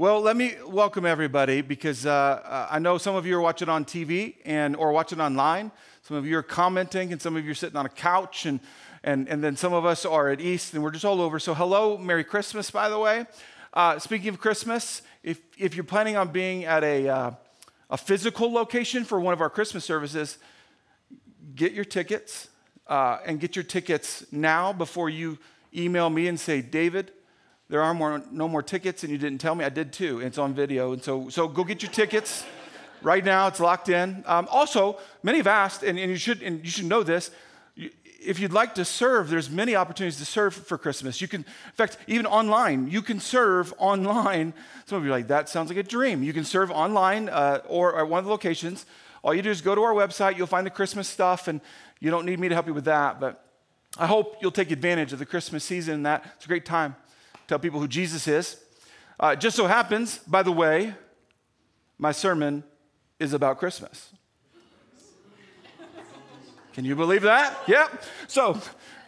Well, let me welcome everybody because uh, uh, I know some of you are watching on TV and or watching online. Some of you are commenting, and some of you are sitting on a couch, and and and then some of us are at East, and we're just all over. So, hello, Merry Christmas, by the way. Uh, speaking of Christmas, if if you're planning on being at a uh, a physical location for one of our Christmas services, get your tickets uh, and get your tickets now before you email me and say, David, there are more, no more tickets, and you didn't tell me. I did too. It's on video. And so, so go get your tickets right now. It's locked in. Um, also, many have asked, and, and, you should, and you should know this. If you'd like to serve, there's many opportunities to serve for Christmas. You can, in fact, even online, you can serve online. Some of you are like, that sounds like a dream. You can serve online uh, or at one of the locations. All you do is go to our website. You'll find the Christmas stuff, and you don't need me to help you with that. But I hope you'll take advantage of the Christmas season. and That it's a great time tell people who Jesus is. Uh, just so happens, by the way, my sermon is about Christmas. Can you believe that? Yep. So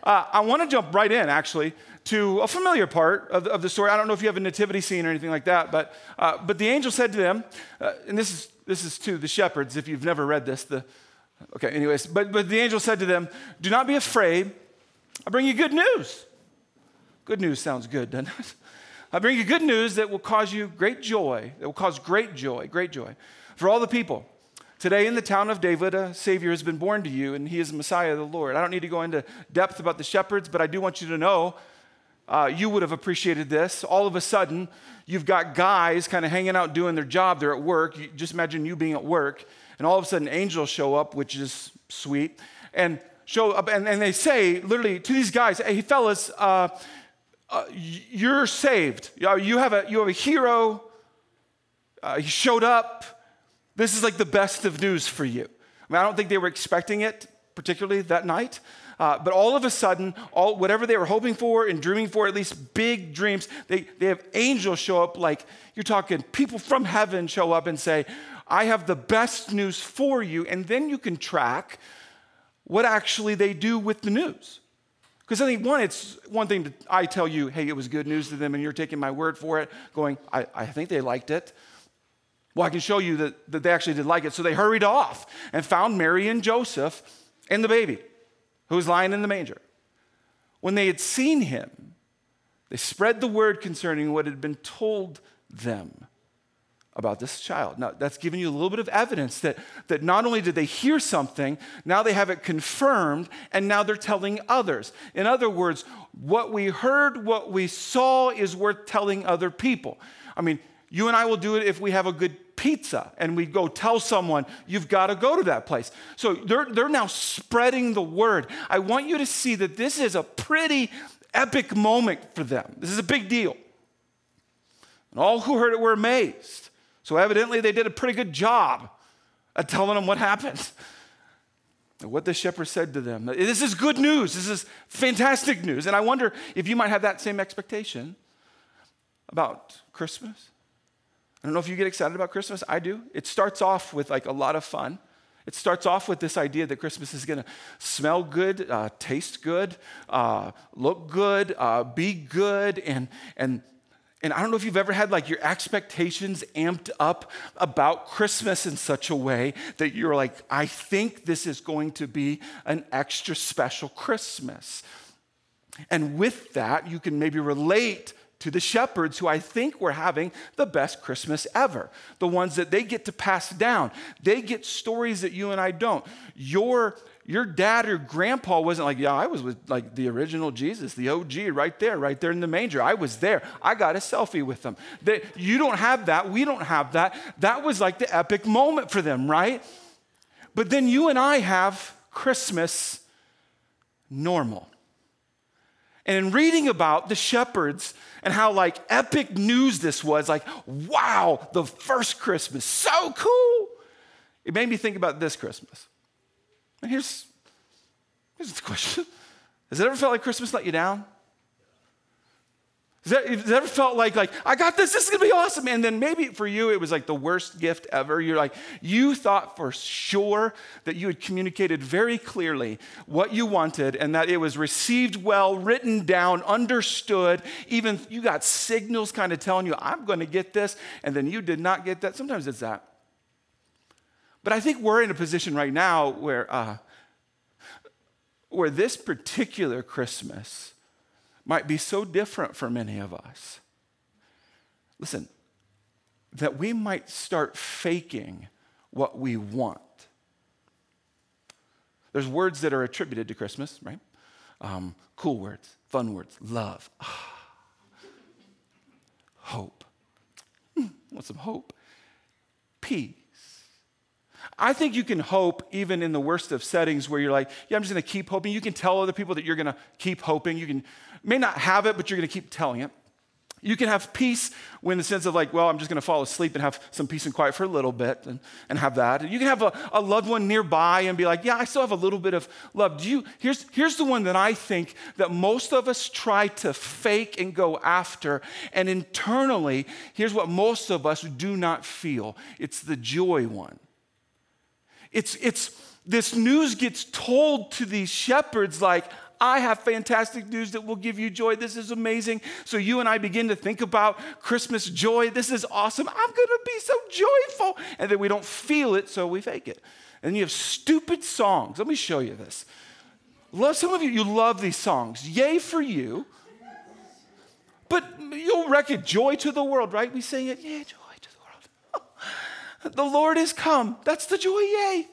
uh, I want to jump right in, actually, to a familiar part of of the, story. I don't know if you have a nativity scene or anything like that, but, uh, but the angel said to them, uh, and this is, this is to the shepherds, if you've never read this. The, okay, anyways, but, but the angel said to them, Do not be afraid. I bring you good news Good news sounds good, doesn't it? I bring you good news that will cause you great joy, that will cause great joy, great joy for all the people. Today in the town of David, a Savior has been born to you, and he is the Messiah, of the Lord. I don't need to go into depth about the shepherds, but I do want you to know uh, you would have appreciated this. All of a sudden, you've got guys kind of hanging out doing their job. They're at work. You, just imagine you being at work, and all of a sudden, angels show up, which is sweet, and show up, and, and they say literally to these guys, hey, fellas, uh, uh, you're saved. You have a, you have a hero. Uh, he showed up. This is like the best of news for you. I mean, I don't think they were expecting it, particularly that night. Uh, but all of a sudden, all, whatever they were hoping for and dreaming for, at least big dreams, they, they have angels show up like you're talking people from heaven show up and say, I have the best news for you. And then you can track what actually they do with the news. Because I think, one, it's one thing that I tell you, hey, it was good news to them, and you're taking my word for it, going, I, I think they liked it. Well, I can show you that, that they actually did like it. So they hurried off and found Mary and Joseph and the baby who was lying in the manger. When they had seen him, they spread the word concerning what had been told them about this child. Now, that's giving you a little bit of evidence that, that not only did they hear something, now they have it confirmed, and now they're telling others. In other words, what we heard, what we saw is worth telling other people. I mean, you and I will do it if we have a good pizza and we go tell someone, you've got to go to that place. So they're, they're now spreading the word. I want you to see that this is a pretty epic moment for them. This is a big deal. And all who heard it were amazed. So evidently, they did a pretty good job at telling them what happened. What the shepherd said to them. This is good news. This is fantastic news. And I wonder if you might have that same expectation about Christmas. I don't know if you get excited about Christmas. I do. It starts off with like a lot of fun. It starts off with this idea that Christmas is going to smell good, uh, taste good, uh, look good, uh, be good, and, and and I don't know if you've ever had like your expectations amped up about Christmas in such a way that you're like, I think this is going to be an extra special Christmas. And with that, you can maybe relate to the shepherds who I think were having the best Christmas ever. The ones that they get to pass down. They get stories that you and I don't. Your your dad or grandpa wasn't like, yeah, I was with like the original Jesus, the OG, right there, right there in the manger. I was there. I got a selfie with them. You don't have that. We don't have that. That was like the epic moment for them, right? But then you and I have Christmas normal. And in reading about the shepherds and how like epic news this was, like, wow, the first Christmas, so cool. It made me think about this Christmas. And here's, here's the question Has it ever felt like Christmas let you down? Has that ever felt like, like, I got this, this is gonna be awesome? And then maybe for you, it was like the worst gift ever. You're like, you thought for sure that you had communicated very clearly what you wanted and that it was received well, written down, understood. Even you got signals kind of telling you, I'm gonna get this, and then you did not get that. Sometimes it's that. But I think we're in a position right now where, uh, where this particular Christmas, might be so different for many of us. Listen, that we might start faking what we want. There's words that are attributed to Christmas, right? Um, cool words, fun words, love, hope. Hmm, want some hope? Peace. I think you can hope even in the worst of settings where you're like, yeah, I'm just to keep hoping. You can tell other people that you're to keep hoping. You can may not have it, but you're to keep telling it. You can have peace in the sense of like, well, I'm just to fall asleep and have some peace and quiet for a little bit and, and have that. And you can have a, a loved one nearby and be like, yeah, I still have a little bit of love. Do you, here's, here's the one that I think that most of us try to fake and go after. And internally, here's what most of us do not feel. It's the joy one. It's, it's this news gets told to these shepherds like, I have fantastic news that will give you joy. This is amazing. So you and I begin to think about Christmas joy. This is awesome. I'm going to be so joyful. And then we don't feel it, so we fake it. And you have stupid songs. Let me show you this. Love, some of you, you love these songs. Yay for you. But you'll reckon joy to the world, right? We sing it, yeah, joy. The Lord is come. That's the joy, yay.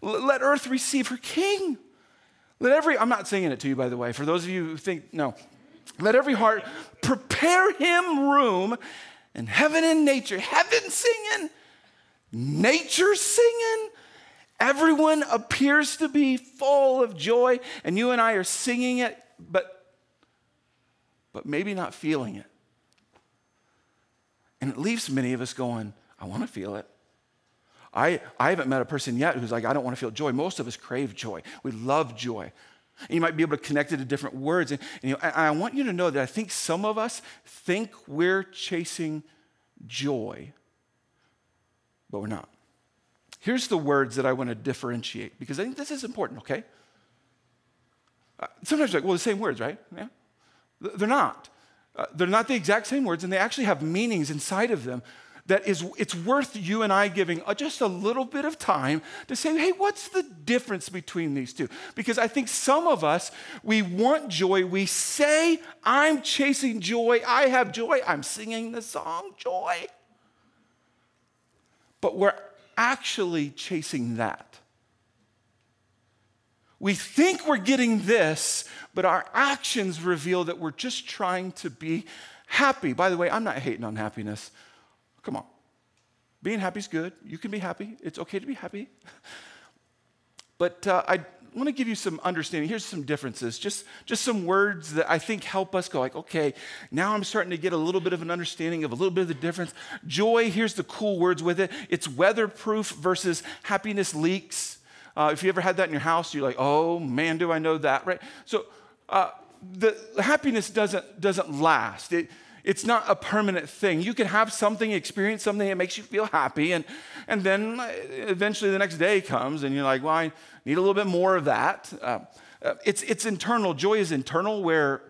Let earth receive her king. Let every, I'm not singing it to you, by the way, for those of you who think, no. Let every heart prepare him room in heaven and nature. Heaven singing, nature singing. Everyone appears to be full of joy, and you and I are singing it, but, but maybe not feeling it. And it leaves many of us going, I want to feel it. I, I haven't met a person yet who's like, I don't want to feel joy. Most of us crave joy. We love joy. And you might be able to connect it to different words. And, and, you know, and I want you to know that I think some of us think we're chasing joy, but we're not. Here's the words that I want to differentiate because I think this is important, okay? Uh, sometimes you're like, well, the same words, right? Yeah. They're not. Uh, they're not the exact same words, and they actually have meanings inside of them that is it's worth you and I giving just a little bit of time to say, hey, what's the difference between these two? Because I think some of us, we want joy. We say, I'm chasing joy. I have joy. I'm singing the song joy. But we're actually chasing that. We think we're getting this, but our actions reveal that we're just trying to be happy. By the way, I'm not hating on happiness. Come on. Being happy is good. You can be happy. It's okay to be happy. But uh, I want to give you some understanding. Here's some differences, just, just some words that I think help us go like, okay, now I'm starting to get a little bit of an understanding of a little bit of the difference. Joy, here's the cool words with it. It's weatherproof versus happiness leaks. Uh, if you ever had that in your house, you're like, oh man, do I know that, right? So uh, the happiness doesn't, doesn't last. It, it's not a permanent thing. You can have something, experience something that makes you feel happy, and, and then uh, eventually the next day comes and you're like, well, I need a little bit more of that. Uh, uh, it's, it's internal. Joy is internal, where,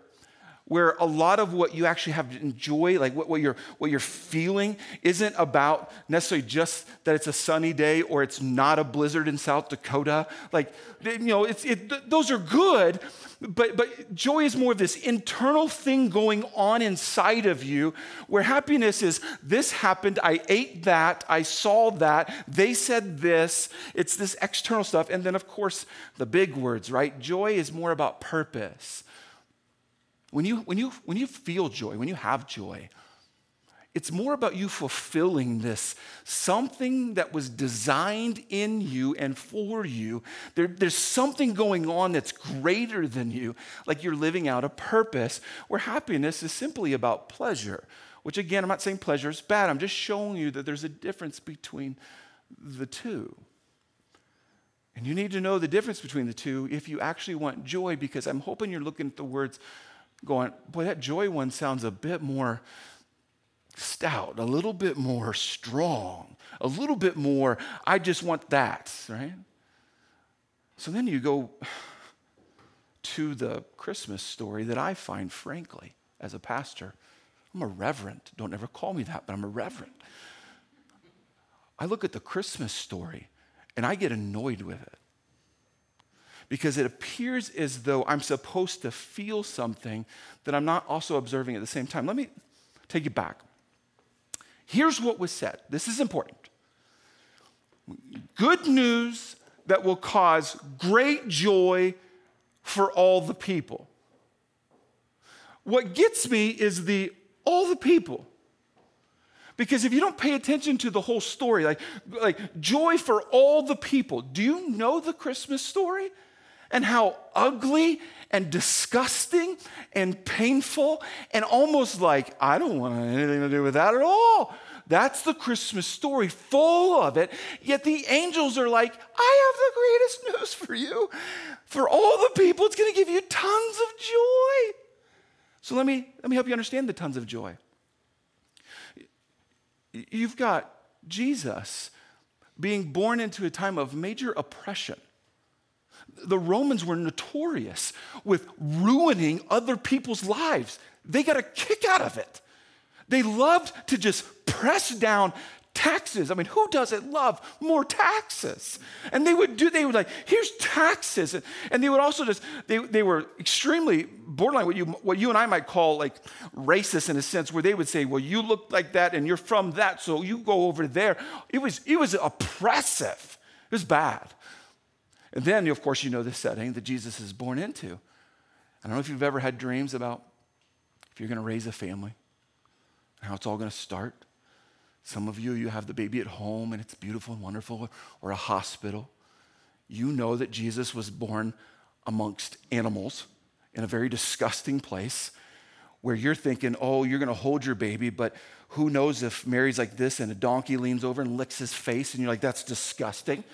where a lot of what you actually have to enjoy, like what, what, you're, what you're feeling, isn't about necessarily just that it's a sunny day or it's not a blizzard in South Dakota. Like, you know, it's, it, those are good, but, but joy is more of this internal thing going on inside of you where happiness is this happened, I ate that, I saw that, they said this. It's this external stuff. And then, of course, the big words, right? Joy is more about purpose. When you, when you, when you feel joy, when you have joy, it's more about you fulfilling this something that was designed in you and for you. There, there's something going on that's greater than you, like you're living out a purpose, where happiness is simply about pleasure. Which, again, I'm not saying pleasure is bad, I'm just showing you that there's a difference between the two. And you need to know the difference between the two if you actually want joy, because I'm hoping you're looking at the words going, boy, that joy one sounds a bit more stout, a little bit more strong, a little bit more, I just want that, right? So then you go to the Christmas story that I find, frankly, as a pastor, I'm a reverend. Don't ever call me that, but I'm a reverend. I look at the Christmas story and I get annoyed with it because it appears as though I'm supposed to feel something that I'm not also observing at the same time. Let me take you back. Here's what was said this is important good news that will cause great joy for all the people. What gets me is the all the people. Because if you don't pay attention to the whole story, like, like joy for all the people, do you know the Christmas story? And how ugly and disgusting and painful and almost like, I don't want anything to do with that at all. That's the Christmas story, full of it. Yet the angels are like, I have the greatest news for you. For all the people, it's going to give you tons of joy. So let me, let me help you understand the tons of joy. You've got Jesus being born into a time of major oppression. The Romans were notorious with ruining other people's lives. They got a kick out of it. They loved to just press down taxes. I mean, who doesn't love more taxes? And they would do, they would like, here's taxes. And they would also just, they, they were extremely borderline, what you, what you and I might call like racist in a sense, where they would say, well, you look like that and you're from that, so you go over there. It was, it was oppressive. It was bad. And then, of course, you know the setting that Jesus is born into. I don't know if you've ever had dreams about if you're going to raise a family, how it's all going to start. Some of you, you have the baby at home and it's beautiful and wonderful, or a hospital. You know that Jesus was born amongst animals in a very disgusting place where you're thinking, oh, you're going to hold your baby, but who knows if Mary's like this and a donkey leans over and licks his face and you're like, that's disgusting.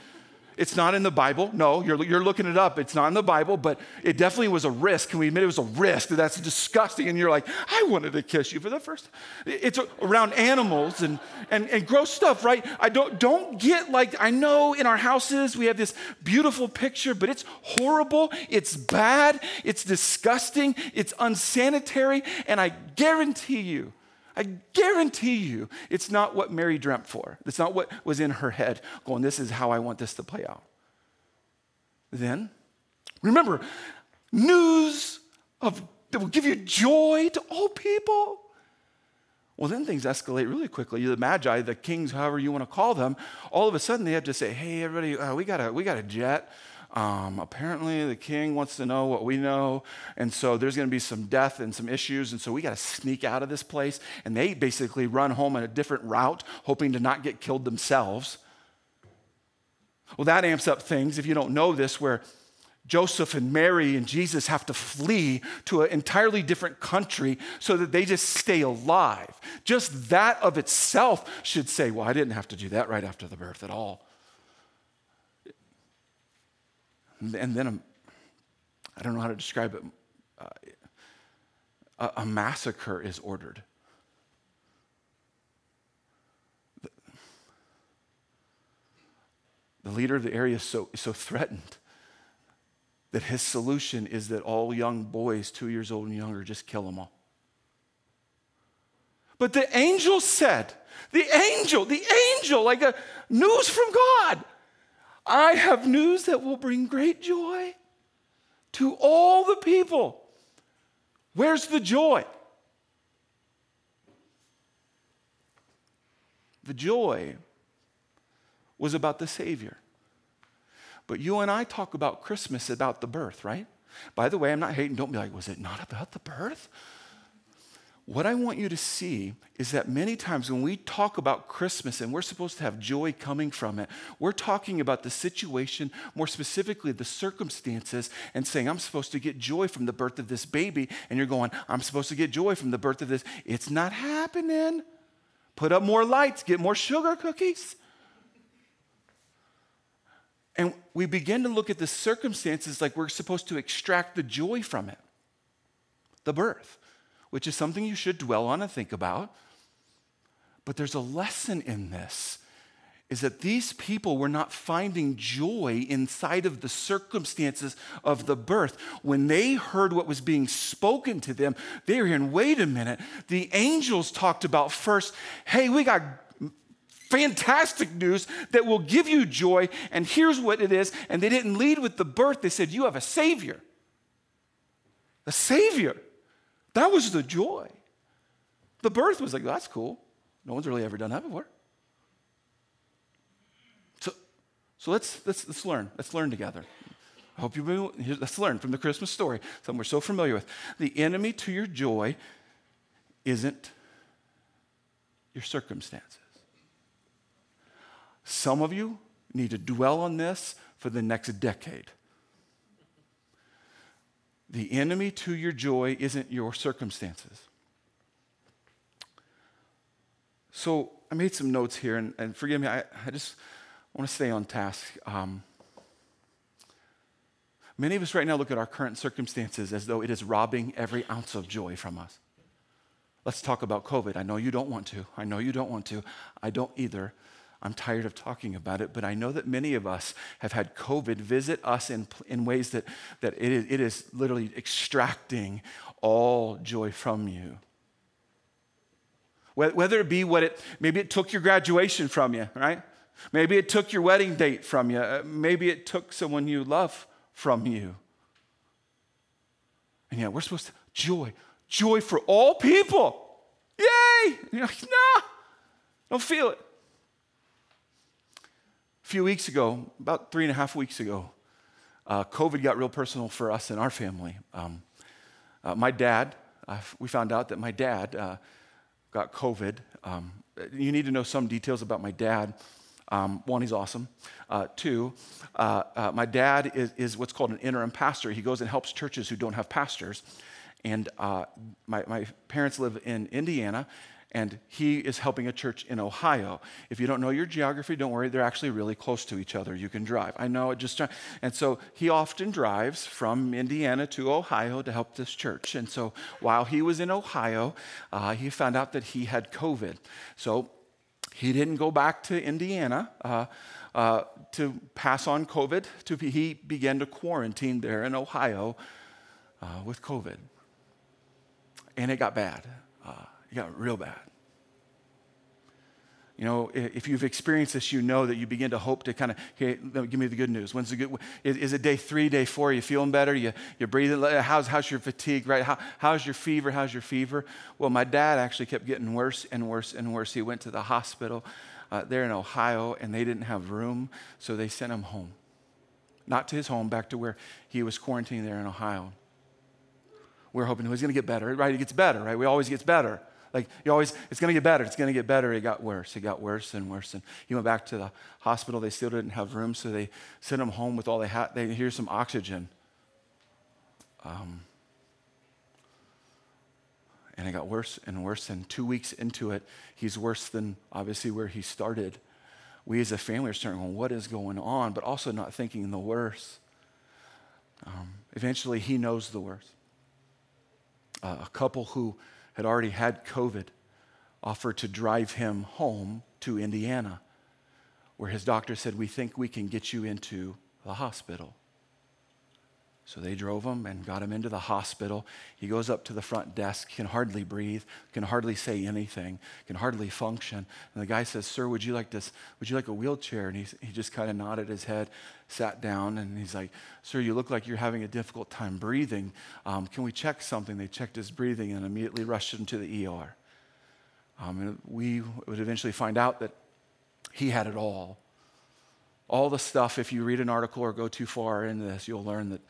It's not in the Bible. No, you're, you're looking it up. It's not in the Bible, but it definitely was a risk. Can we admit it was a risk? That's disgusting. And you're like, I wanted to kiss you for the first It's around animals and, and, and gross stuff, right? I don't, don't get like, I know in our houses we have this beautiful picture, but it's horrible. It's bad. It's disgusting. It's unsanitary. And I guarantee you, I guarantee you it's not what Mary dreamt for. It's not what was in her head going, this is how I want this to play out. Then, remember, news of that will give you joy to all people. Well, then things escalate really quickly. The magi, the kings, however you want to call them, all of a sudden they have to say, "Hey, everybody, uh, we got a we got a jet. Um, apparently, the king wants to know what we know. And so there's going to be some death and some issues. And so we got to sneak out of this place. And they basically run home on a different route, hoping to not get killed themselves. Well, that amps up things if you don't know this, where Joseph and Mary and Jesus have to flee to an entirely different country so that they just stay alive. Just that of itself should say, well, I didn't have to do that right after the birth at all. And then I don't know how to describe it. Uh, a, a massacre is ordered. The, the leader of the area is so, is so threatened that his solution is that all young boys, two years old and younger, just kill them all. But the angel said, the angel, the angel, like a news from God, I have news that will bring great joy to all the people. Where's the joy? The joy was about the Savior. But you and I talk about Christmas about the birth, right? By the way, I'm not hating. Don't be like, was it not about the birth? What I want you to see is that many times when we talk about Christmas and we're supposed to have joy coming from it, we're talking about the situation, more specifically the circumstances, and saying, I'm supposed to get joy from the birth of this baby. And you're going, I'm supposed to get joy from the birth of this. It's not happening. Put up more lights, get more sugar cookies. And we begin to look at the circumstances like we're supposed to extract the joy from it. the birth, which is something you should dwell on and think about. But there's a lesson in this is that these people were not finding joy inside of the circumstances of the birth. When they heard what was being spoken to them, they were hearing, wait a minute, the angels talked about first, hey, we got fantastic news that will give you joy, and here's what it is. And they didn't lead with the birth, they said, You have a Savior. A Savior. That was the joy. The birth was like, That's cool. No one's really ever done that before. So, so let's, let's, let's learn. Let's learn together. I hope you let's learn from the Christmas story, something we're so familiar with. The enemy to your joy isn't your circumstances. Some of you need to dwell on this for the next decade. The enemy to your joy isn't your circumstances. So I made some notes here, and, and forgive me, I, I just want to stay on task. Um, many of us right now look at our current circumstances as though it is robbing every ounce of joy from us. Let's talk about COVID. I know you don't want to. I know you don't want to. I don't either. I'm tired of talking about it, but I know that many of us have had COVID visit us in, in ways that, that it, is, it is literally extracting all joy from you. Whether it be what it, maybe it took your graduation from you, right? Maybe it took your wedding date from you. Uh, maybe it took someone you love from you. And yet we're supposed to, joy, joy for all people. Yay! And you're like, nah, don't feel it few weeks ago, about three and a half weeks ago, uh, COVID got real personal for us and our family. Um, uh, my dad, uh, we found out that my dad uh, got COVID. Um, you need to know some details about my dad. Um, one, he's awesome. Uh, two, uh, my dad is, is, what's called an interim pastor. He goes and helps churches who don't have pastors. And my, my parents live in Indiana, and he is helping a church in Ohio. If you don't know your geography, don't worry, they're actually really close to each other. You can drive. I know it just, and so he often drives from Indiana to Ohio to help this church. And so while he was in Ohio, uh, he found out that he had COVID. So he didn't go back to Indiana. Uh, uh, to pass on COVID, to be, he began to quarantine there in Ohio uh, with COVID. And it got bad. It got real bad. You know, if you've experienced this, you know that you begin to hope to kind of, give me the good news. When's the good? Is, is it day three, day four? Are you feeling better? You, you're breathing. How's, how's your fatigue, right? How, how's your fever? How's your fever? Well, my dad actually kept getting worse and worse and worse. He went to the hospital uh, there in Ohio, and they didn't have room, so they sent him home. Not to his home, back to where he was quarantined there in Ohio. We we're hoping he was going to get better, right? He gets better, right? We always gets better. Like, you always, it's to get better. It's to get better. It got worse. It got worse and worse. And he went back to the hospital. They still didn't have room, so they sent him home with all they had. They, here's some oxygen. Um, and it got worse and worse. And two weeks into it, he's worse than obviously where he started. We as a family are starting going, what is going on? But also not thinking the worst. Um, eventually, he knows the worst. Uh, a couple who had already had COVID, offered to drive him home to Indiana, where his doctor said, We think we can get you into the hospital. So they drove him and got him into the hospital. He goes up to the front desk, can hardly breathe, can hardly say anything, can hardly function. And the guy says, Sir, would you like this? Would you like a wheelchair? And he, he just kind of nodded his head, sat down, and he's like, Sir, you look like you're having a difficult time breathing. Um, can we check something? They checked his breathing and immediately rushed him to the ER. Um, and we would eventually find out that he had it all. All the stuff, if you read an article or go too far into this, you'll learn that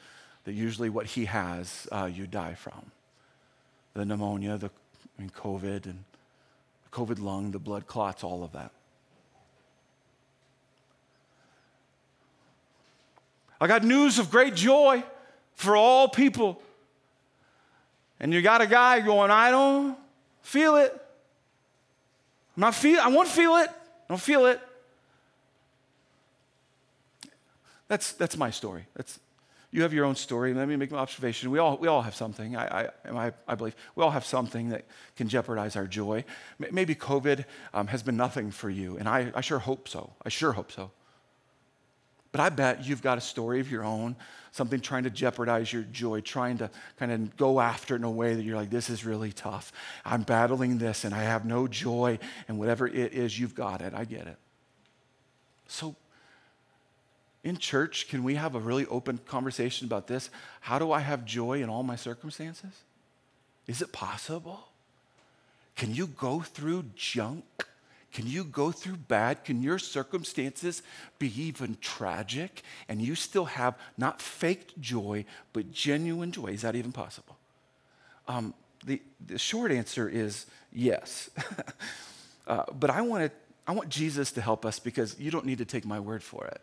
that usually what he has, uh, you die from. The pneumonia, the COVID, and COVID lung, the blood clots, all of that. I got news of great joy for all people. And you got a guy going, I don't feel it. I'm not feel I won't feel it. I don't feel it. That's, that's my story. That's, you have your own story. Let me make an observation. We all, we all have something, I, I, I believe. We all have something that can jeopardize our joy. Maybe COVID um, has been nothing for you, and I, I sure hope so. I sure hope so. But I bet you've got a story of your own, something trying to jeopardize your joy, trying to kind of go after it in a way that you're like, this is really tough. I'm battling this and I have no joy, and whatever it is, you've got it. I get it. So, in church, can we have a really open conversation about this? How do I have joy in all my circumstances? Is it possible? Can you go through junk? Can you go through bad? Can your circumstances be even tragic and you still have not faked joy, but genuine joy? Is that even possible? Um, the, the short answer is yes. uh, but I want, I want Jesus to help us because you don't need to take my word for it.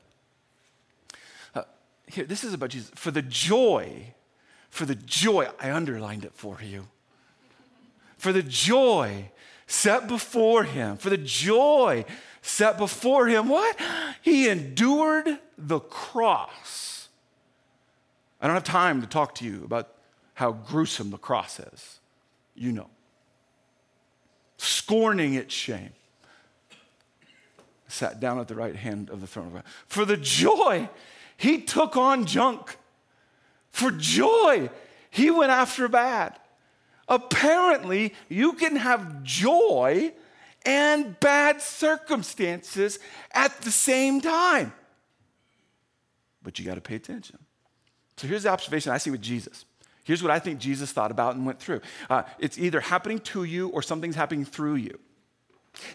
Here, this is about Jesus. For the joy, for the joy, I underlined it for you. For the joy set before him, for the joy set before him, what? He endured the cross. I don't have time to talk to you about how gruesome the cross is. You know. Scorning its shame. Sat down at the right hand of the throne of God. For the joy, he took on junk. For joy, he went after bad. Apparently, you can have joy and bad circumstances at the same time. But you got to pay attention. So here's the observation I see with Jesus. Here's what I think Jesus thought about and went through. Uh, it's either happening to you or something's happening through you.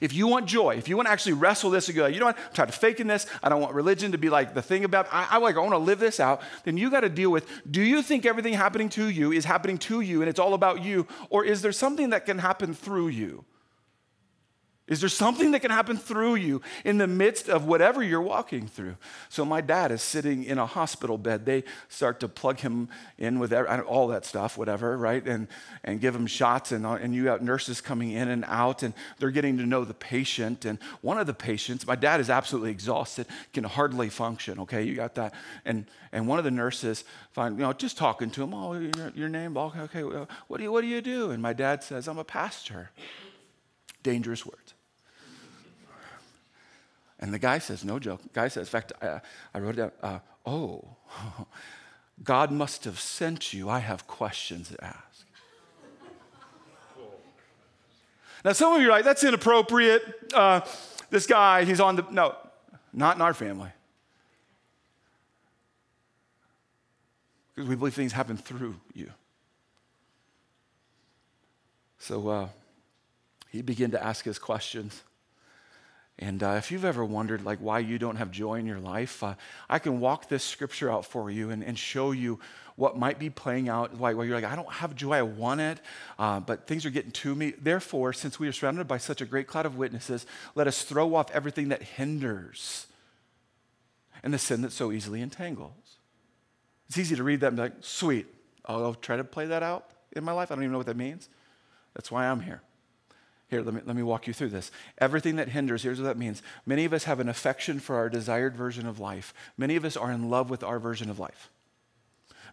If you want joy, if you want to actually wrestle this and go, you know what, I'm tired of faking this. I don't want religion to be like the thing about, I, I like, I want to live this out. Then you got to deal with, do you think everything happening to you is happening to you and it's all about you? Or is there something that can happen through you? Is there something that can happen through you in the midst of whatever you're walking through? So, my dad is sitting in a hospital bed. They start to plug him in with all that stuff, whatever, right? And, and give him shots, and, and you have nurses coming in and out, and they're getting to know the patient. And one of the patients, my dad is absolutely exhausted, can hardly function, okay? You got that. And, and one of the nurses, find, you know, just talking to him, oh, your, your name, okay, okay, what do, you, what do you do? And my dad says, I'm a pastor. Dangerous words. And the guy says, no joke. Guy says, in fact, I, I wrote it down, uh, oh, God must have sent you. I have questions to ask. Now, some of you are like, that's inappropriate. Uh, this guy, he's on the, no, not in our family. Because we believe things happen through you. So uh, he began to ask his questions. And uh, if you've ever wondered like why you don't have joy in your life, uh, I can walk this scripture out for you and, and show you what might be playing out. Why, why you're like, I don't have joy, I want it, uh, but things are getting to me. Therefore, since we are surrounded by such a great cloud of witnesses, let us throw off everything that hinders and the sin that so easily entangles. It's easy to read that and be like, sweet, I'll try to play that out in my life. I don't even know what that means. That's why I'm here. Here, let me, let me walk you through this. Everything that hinders, here's what that means. Many of us have an affection for our desired version of life. Many of us are in love with our version of life.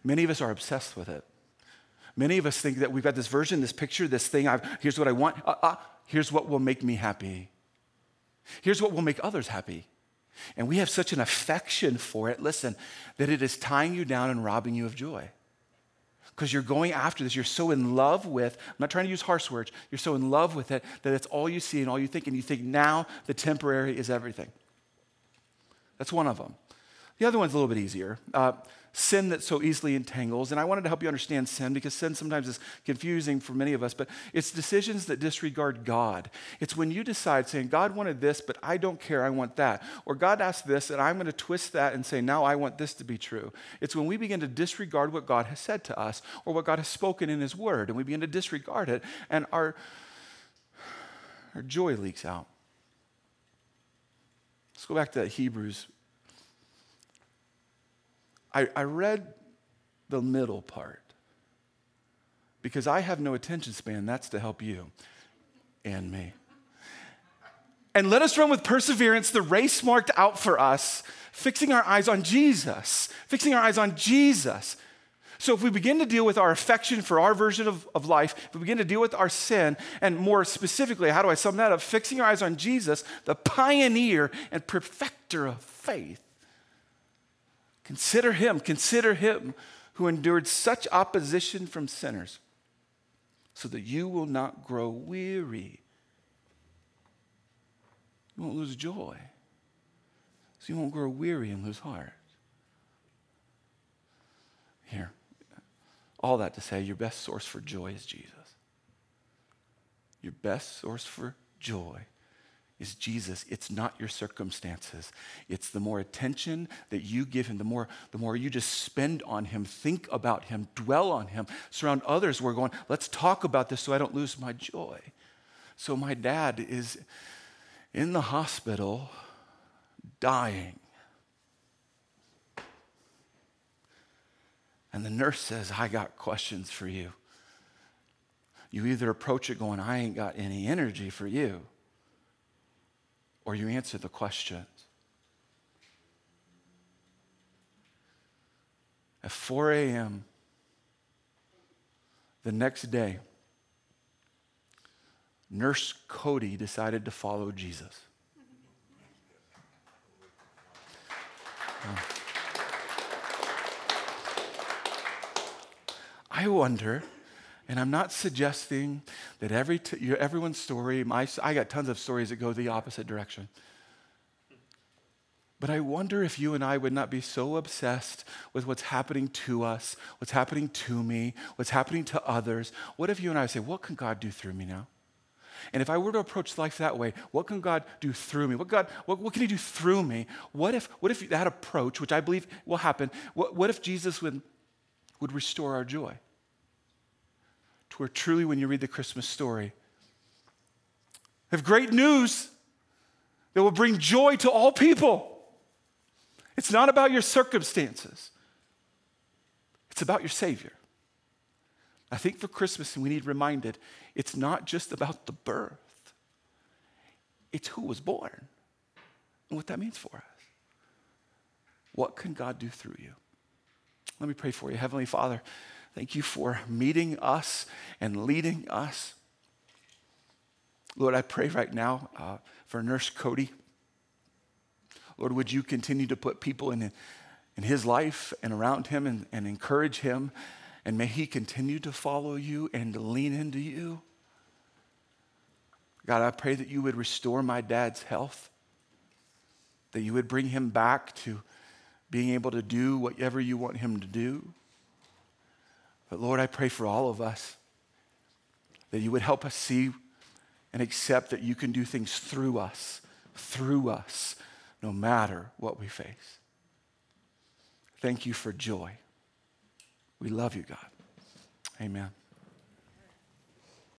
Many of us are obsessed with it. Many of us think that we've got this version, this picture, this thing. I've, here's what I want. Uh, uh, here's what will make me happy. Here's what will make others happy. And we have such an affection for it, listen, that it is tying you down and robbing you of joy because you're going after this. You're so in love with, I'm not trying to use harsh words, you're so in love with it that it's all you see and all you think, and you think now the temporary is everything. That's one of them. The other one's a little bit easier. Uh, sin that so easily entangles. And I wanted to help you understand sin because sin sometimes is confusing for many of us, but it's decisions that disregard God. It's when you decide saying, God wanted this, but I don't care, I want that. Or God asked this, and I'm going to twist that and say, now I want this to be true. It's when we begin to disregard what God has said to us or what God has spoken in His Word, and we begin to disregard it, and our, our joy leaks out. Let's go back to Hebrews I, I read the middle part because I have no attention span. That's to help you and me. And let us run with perseverance the race marked out for us, Fixing our eyes on Jesus. Fixing our eyes on Jesus. So, if we begin to deal with our affection for our version of, of life, if we begin to deal with our sin, and more specifically, how do I sum that up? Fixing our eyes on Jesus, the pioneer and perfecter of faith. Consider him, consider him who endured such opposition from sinners, so that you will not grow weary. You won't lose joy. So you won't grow weary and lose heart. Here, all that to say, your best source for joy is Jesus. Your best source for joy is Jesus. It's not your circumstances. It's the more attention that you give him, the more, the more you just spend on him, think about him, dwell on him, surround others. We're going, let's talk about this so I don't lose my joy. So my dad is in the hospital dying. And the nurse says, I got questions for you. You either approach it going, I ain't got any energy for you, or you answer the questions. At 4 a.m., the next day, Nurse Cody decided to follow Jesus. I wonder, and I'm not suggesting that every t- everyone's story, my, I got tons of stories that go the opposite direction. But I wonder if you and I would not be so obsessed with what's happening to us, what's happening to me, what's happening to others. What if you and I say, What can God do through me now? And if I were to approach life that way, what can God do through me? What, God, what, what can He do through me? What if, what if that approach, which I believe will happen, what, what if Jesus would, would restore our joy? To where truly, when you read the Christmas story, have great news that will bring joy to all people. It's not about your circumstances, it's about your Savior. I think for Christmas, we need reminded it's not just about the birth, it's who was born and what that means for us. What can God do through you? Let me pray for you. Heavenly Father, thank you for meeting us and leading us. Lord, I pray right now uh, for Nurse Cody. Lord, would you continue to put people in, in his life and around him and, and encourage him and may he continue to follow you and lean into you. God, I pray that you would restore my dad's health, that you would bring him back to being able to do whatever you want him to do. But Lord, I pray for all of us that you would help us see and accept that you can do things through us, through us, no matter what we face. Thank you for joy. We love you, God. Amen.